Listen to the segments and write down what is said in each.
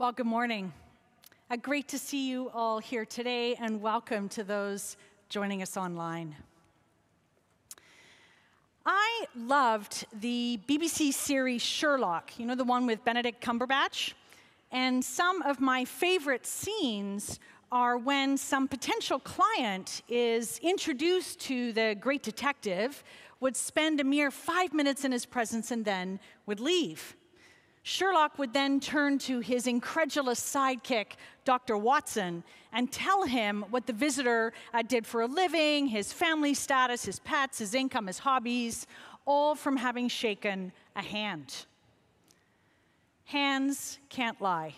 Well, good morning. Uh, great to see you all here today, and welcome to those joining us online. I loved the BBC series Sherlock, you know, the one with Benedict Cumberbatch. And some of my favorite scenes are when some potential client is introduced to the great detective, would spend a mere five minutes in his presence, and then would leave. Sherlock would then turn to his incredulous sidekick, Dr. Watson, and tell him what the visitor uh, did for a living, his family status, his pets, his income, his hobbies, all from having shaken a hand. Hands can't lie.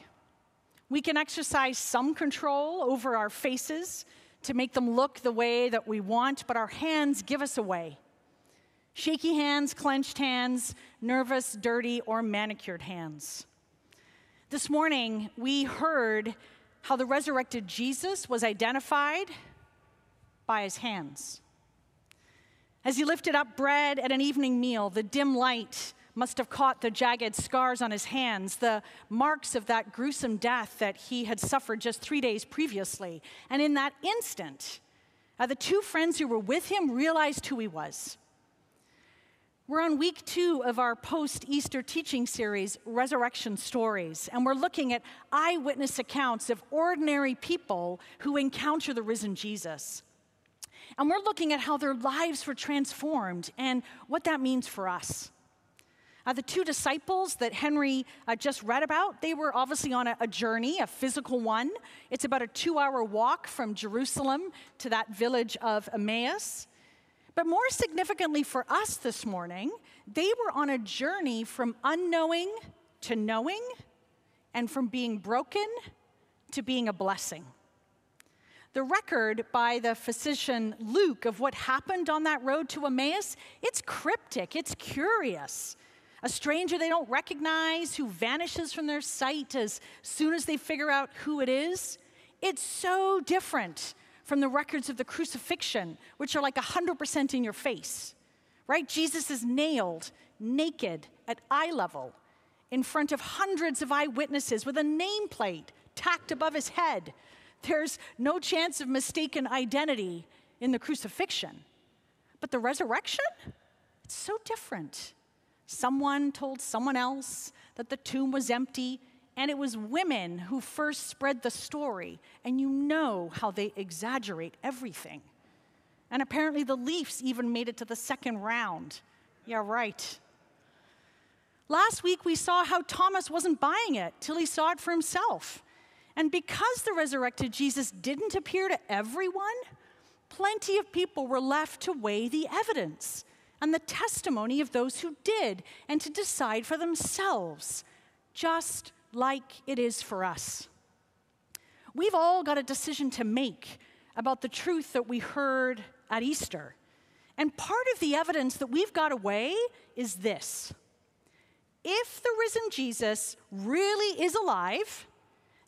We can exercise some control over our faces to make them look the way that we want, but our hands give us away. Shaky hands, clenched hands, nervous, dirty, or manicured hands. This morning, we heard how the resurrected Jesus was identified by his hands. As he lifted up bread at an evening meal, the dim light must have caught the jagged scars on his hands, the marks of that gruesome death that he had suffered just three days previously. And in that instant, uh, the two friends who were with him realized who he was. We're on week two of our post Easter teaching series, Resurrection Stories, and we're looking at eyewitness accounts of ordinary people who encounter the risen Jesus. And we're looking at how their lives were transformed and what that means for us. Uh, the two disciples that Henry uh, just read about, they were obviously on a, a journey, a physical one. It's about a two hour walk from Jerusalem to that village of Emmaus. But more significantly for us this morning, they were on a journey from unknowing to knowing and from being broken to being a blessing. The record by the physician Luke of what happened on that road to Emmaus, it's cryptic, it's curious. A stranger they don't recognize who vanishes from their sight as soon as they figure out who it is. It's so different from the records of the crucifixion, which are like 100% in your face, right? Jesus is nailed naked at eye level in front of hundreds of eyewitnesses with a nameplate tacked above his head. There's no chance of mistaken identity in the crucifixion. But the resurrection, it's so different. Someone told someone else that the tomb was empty and it was women who first spread the story, and you know how they exaggerate everything. And apparently, the Leafs even made it to the second round. Yeah, right. Last week, we saw how Thomas wasn't buying it till he saw it for himself. And because the resurrected Jesus didn't appear to everyone, plenty of people were left to weigh the evidence and the testimony of those who did and to decide for themselves just like it is for us. We've all got a decision to make about the truth that we heard at Easter. And part of the evidence that we've got away is this if the risen Jesus really is alive,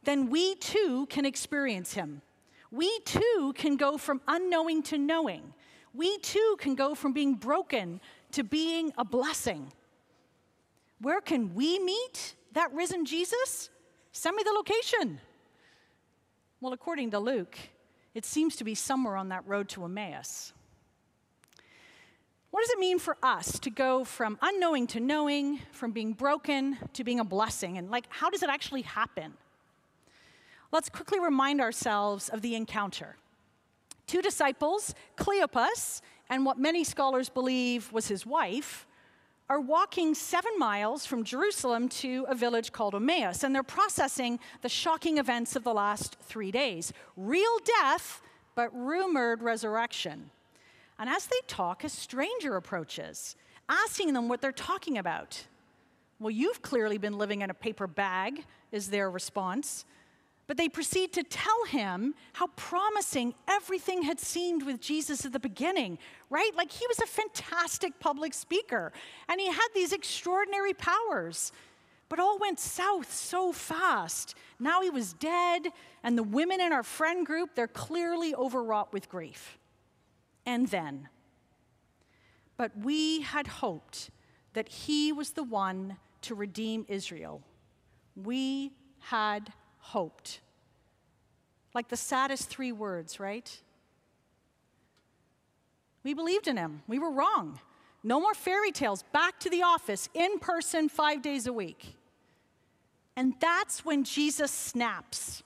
then we too can experience him. We too can go from unknowing to knowing. We too can go from being broken to being a blessing. Where can we meet? That risen Jesus? Send me the location. Well, according to Luke, it seems to be somewhere on that road to Emmaus. What does it mean for us to go from unknowing to knowing, from being broken to being a blessing? And like, how does it actually happen? Let's quickly remind ourselves of the encounter. Two disciples, Cleopas, and what many scholars believe was his wife, are walking seven miles from Jerusalem to a village called Emmaus, and they're processing the shocking events of the last three days real death, but rumored resurrection. And as they talk, a stranger approaches, asking them what they're talking about. Well, you've clearly been living in a paper bag, is their response. But they proceed to tell him how promising everything had seemed with Jesus at the beginning, right? Like he was a fantastic public speaker and he had these extraordinary powers. But all went south so fast. Now he was dead, and the women in our friend group, they're clearly overwrought with grief. And then, but we had hoped that he was the one to redeem Israel. We had hoped. Like the saddest three words, right? We believed in him. We were wrong. No more fairy tales. Back to the office, in person, five days a week. And that's when Jesus snaps.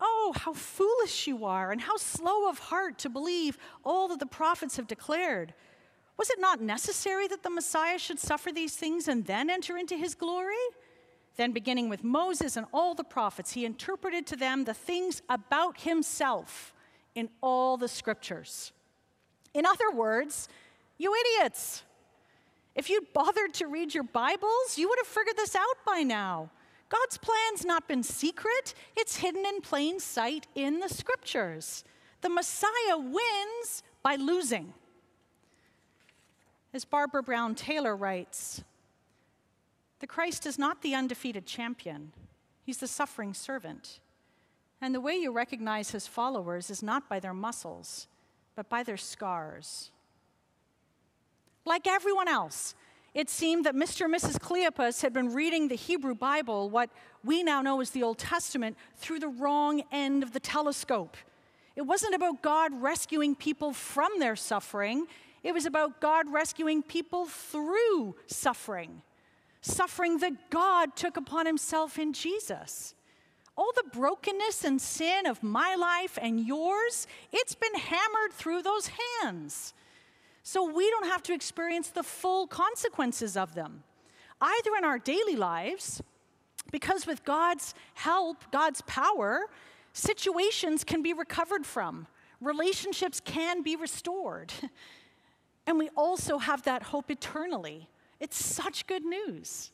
Oh, how foolish you are, and how slow of heart to believe all that the prophets have declared. Was it not necessary that the Messiah should suffer these things and then enter into his glory? Then, beginning with Moses and all the prophets, he interpreted to them the things about himself in all the scriptures. In other words, you idiots, if you'd bothered to read your Bibles, you would have figured this out by now. God's plan's not been secret, it's hidden in plain sight in the scriptures. The Messiah wins by losing. As Barbara Brown Taylor writes, the Christ is not the undefeated champion, he's the suffering servant. And the way you recognize his followers is not by their muscles, but by their scars. Like everyone else, it seemed that Mr. and Mrs. Cleopas had been reading the Hebrew Bible, what we now know as the Old Testament, through the wrong end of the telescope. It wasn't about God rescuing people from their suffering, it was about God rescuing people through suffering. Suffering that God took upon himself in Jesus. All the brokenness and sin of my life and yours, it's been hammered through those hands so we don't have to experience the full consequences of them, either in our daily lives, because with God's help, God's power, situations can be recovered from, relationships can be restored. And we also have that hope eternally. It's such good news.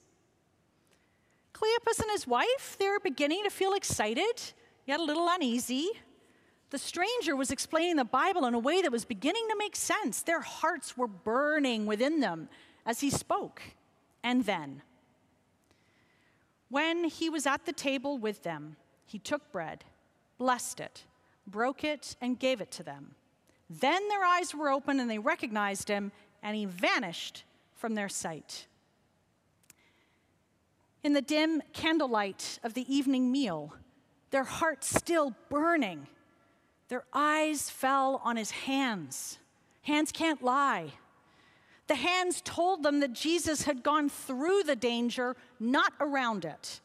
Cleopas and his wife, they're beginning to feel excited, yet a little uneasy. The stranger was explaining the Bible in a way that was beginning to make sense. Their hearts were burning within them as he spoke. And then, when he was at the table with them, he took bread, blessed it, broke it, and gave it to them. Then their eyes were open and they recognized him, and he vanished from their sight. In the dim candlelight of the evening meal, their hearts still burning, their eyes fell on his hands. Hands can't lie. The hands told them that Jesus had gone through the danger, not around it.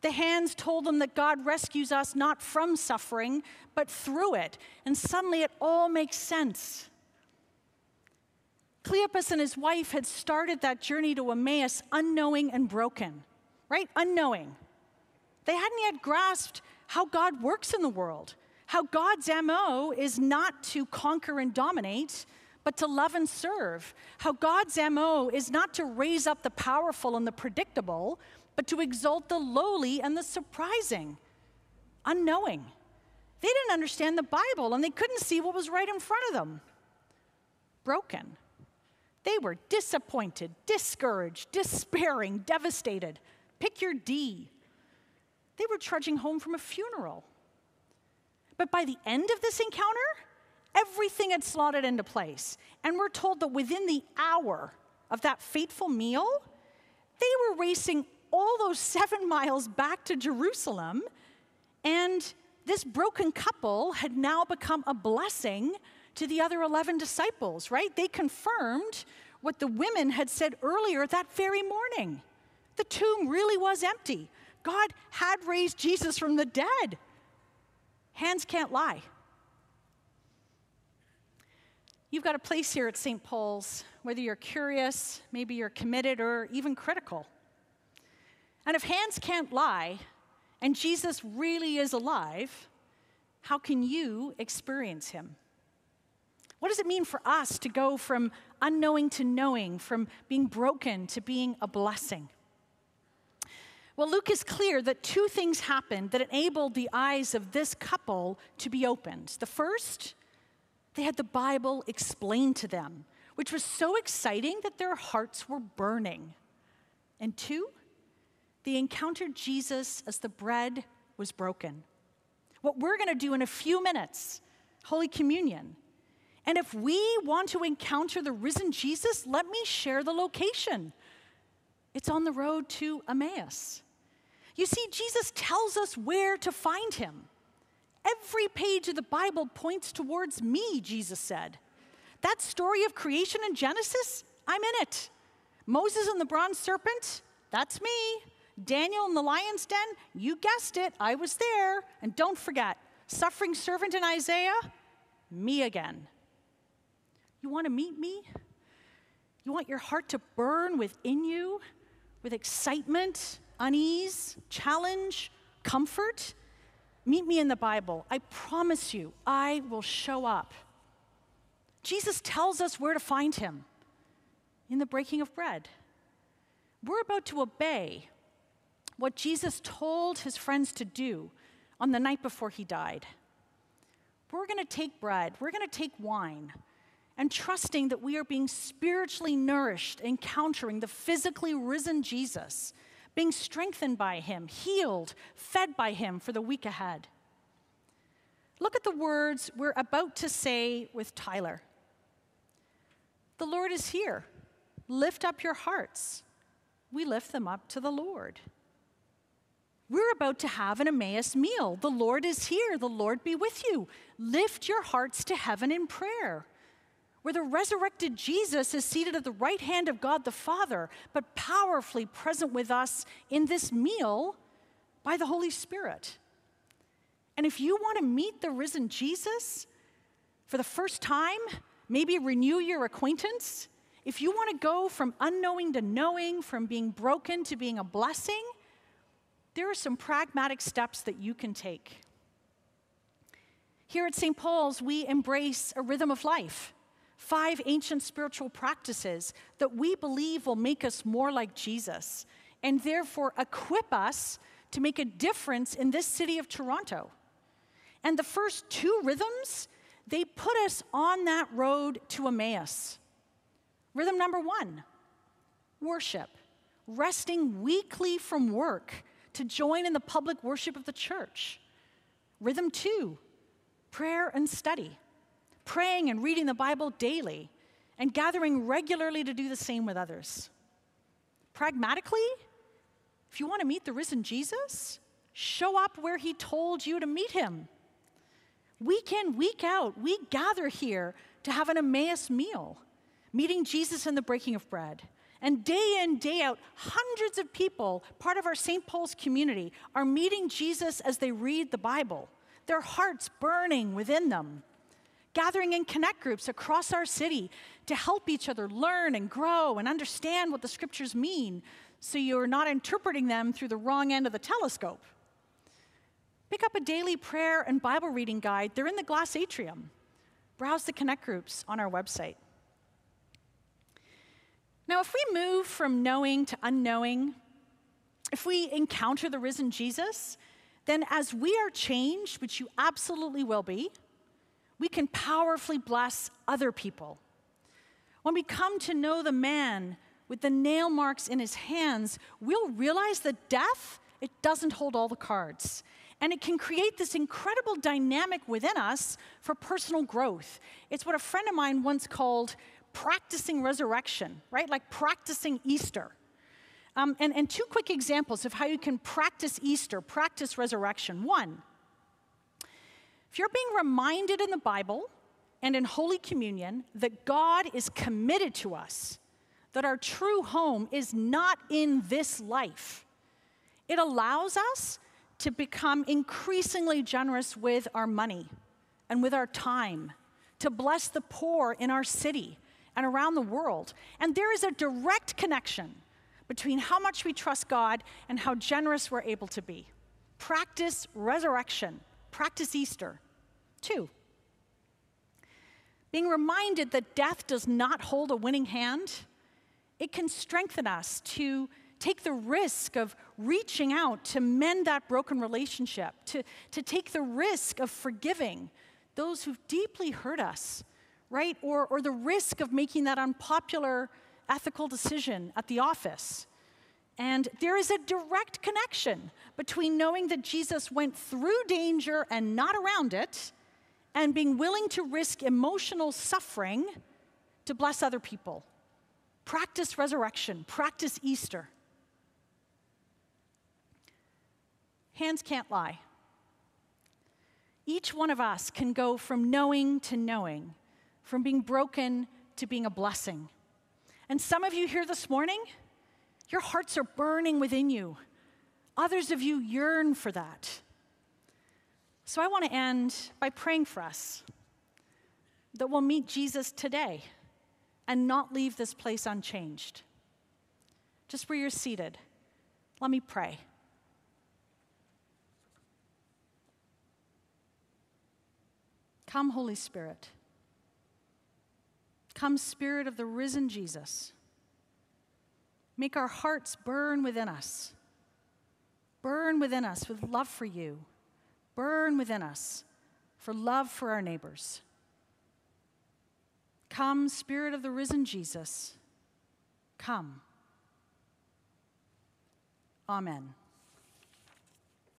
The hands told them that God rescues us not from suffering, but through it. And suddenly it all makes sense. Cleopas and his wife had started that journey to Emmaus unknowing and broken, right? Unknowing. They hadn't yet grasped how God works in the world how God's MO is not to conquer and dominate, but to love and serve. How God's MO is not to raise up the powerful and the predictable, but to exalt the lowly and the surprising. Unknowing. They didn't understand the Bible and they couldn't see what was right in front of them. Broken. They were disappointed, discouraged, despairing, devastated. Pick your D. They were trudging home from a funeral. But by the end of this encounter, everything had slotted into place. And we're told that within the hour of that fateful meal, they were racing all those seven miles back to Jerusalem. And this broken couple had now become a blessing to the other 11 disciples, right? They confirmed what the women had said earlier that very morning. The tomb really was empty. God had raised Jesus from the dead. Hands can't lie. You've got a place here at St. Paul's, whether you're curious, maybe you're committed, or even critical. And if hands can't lie, and Jesus really is alive, how can you experience him? What does it mean for us to go from unknowing to knowing, from being broken to being a blessing? Well, Luke is clear that two things happened that enabled the eyes of this couple to be opened. The first, they had the Bible explained to them, which was so exciting that their hearts were burning. And two, they encountered Jesus as the bread was broken. What we're going to do in a few minutes, Holy Communion. And if we want to encounter the risen Jesus, let me share the location. It's on the road to Emmaus. You see, Jesus tells us where to find him. Every page of the Bible points towards me, Jesus said. That story of creation in Genesis, I'm in it. Moses and the bronze serpent, that's me. Daniel in the lion's den, you guessed it, I was there. And don't forget, suffering servant in Isaiah, me again. You want to meet me? You want your heart to burn within you with excitement, unease, challenge, comfort? Meet me in the Bible. I promise you, I will show up. Jesus tells us where to find him in the breaking of bread. We're about to obey what Jesus told his friends to do on the night before he died. We're going to take bread, we're going to take wine, and trusting that we are being spiritually nourished, encountering the physically risen Jesus, being strengthened by him, healed, fed by him for the week ahead. Look at the words we're about to say with Tyler. The Lord is here. Lift up your hearts. We lift them up to the Lord. We're about to have an Emmaus meal. The Lord is here. The Lord be with you. Lift your hearts to heaven in prayer, where the resurrected Jesus is seated at the right hand of God the Father, but powerfully present with us in this meal by the Holy Spirit. And if you want to meet the risen Jesus for the first time, maybe renew your acquaintance. If you want to go from unknowing to knowing, from being broken to being a blessing, there are some pragmatic steps that you can take. Here at St. Paul's, we embrace a rhythm of life, five ancient spiritual practices that we believe will make us more like Jesus and therefore equip us to make a difference in this city of Toronto. And the first two rhythms they put us on that road to Emmaus. Rhythm number one worship, resting weekly from work to join in the public worship of the church. Rhythm two prayer and study, praying and reading the Bible daily, and gathering regularly to do the same with others. Pragmatically, if you want to meet the risen Jesus, show up where he told you to meet him. Week in, week out, we gather here to have an Emmaus meal, meeting Jesus in the breaking of bread. And day in, day out, hundreds of people, part of our St. Paul's community, are meeting Jesus as they read the Bible, their hearts burning within them. Gathering in connect groups across our city to help each other learn and grow and understand what the scriptures mean so you're not interpreting them through the wrong end of the telescope. Pick up a daily prayer and Bible reading guide. They're in the glass atrium. Browse the Connect groups on our website. Now, if we move from knowing to unknowing, if we encounter the risen Jesus, then as we are changed, which you absolutely will be, we can powerfully bless other people. When we come to know the man with the nail marks in his hands, we'll realize that death, it doesn't hold all the cards. And it can create this incredible dynamic within us for personal growth. It's what a friend of mine once called practicing resurrection, right? Like practicing Easter. Um, and, and two quick examples of how you can practice Easter, practice resurrection. One, if you're being reminded in the Bible and in Holy Communion that God is committed to us, that our true home is not in this life, it allows us to become increasingly generous with our money and with our time, to bless the poor in our city and around the world. And there is a direct connection between how much we trust God and how generous we're able to be. Practice resurrection, practice Easter. Two, being reminded that death does not hold a winning hand, it can strengthen us to take the risk of reaching out to mend that broken relationship, to, to take the risk of forgiving those who've deeply hurt us, right? Or, or the risk of making that unpopular ethical decision at the office. And there is a direct connection between knowing that Jesus went through danger and not around it, and being willing to risk emotional suffering to bless other people. Practice resurrection, practice Easter. Hands can't lie. Each one of us can go from knowing to knowing, from being broken to being a blessing. And some of you here this morning, your hearts are burning within you. Others of you yearn for that. So I want to end by praying for us that we'll meet Jesus today and not leave this place unchanged. Just where you're seated, let me pray. Come, Holy Spirit. Come, Spirit of the risen Jesus. Make our hearts burn within us. Burn within us with love for you. Burn within us for love for our neighbors. Come, Spirit of the risen Jesus. Come. Amen.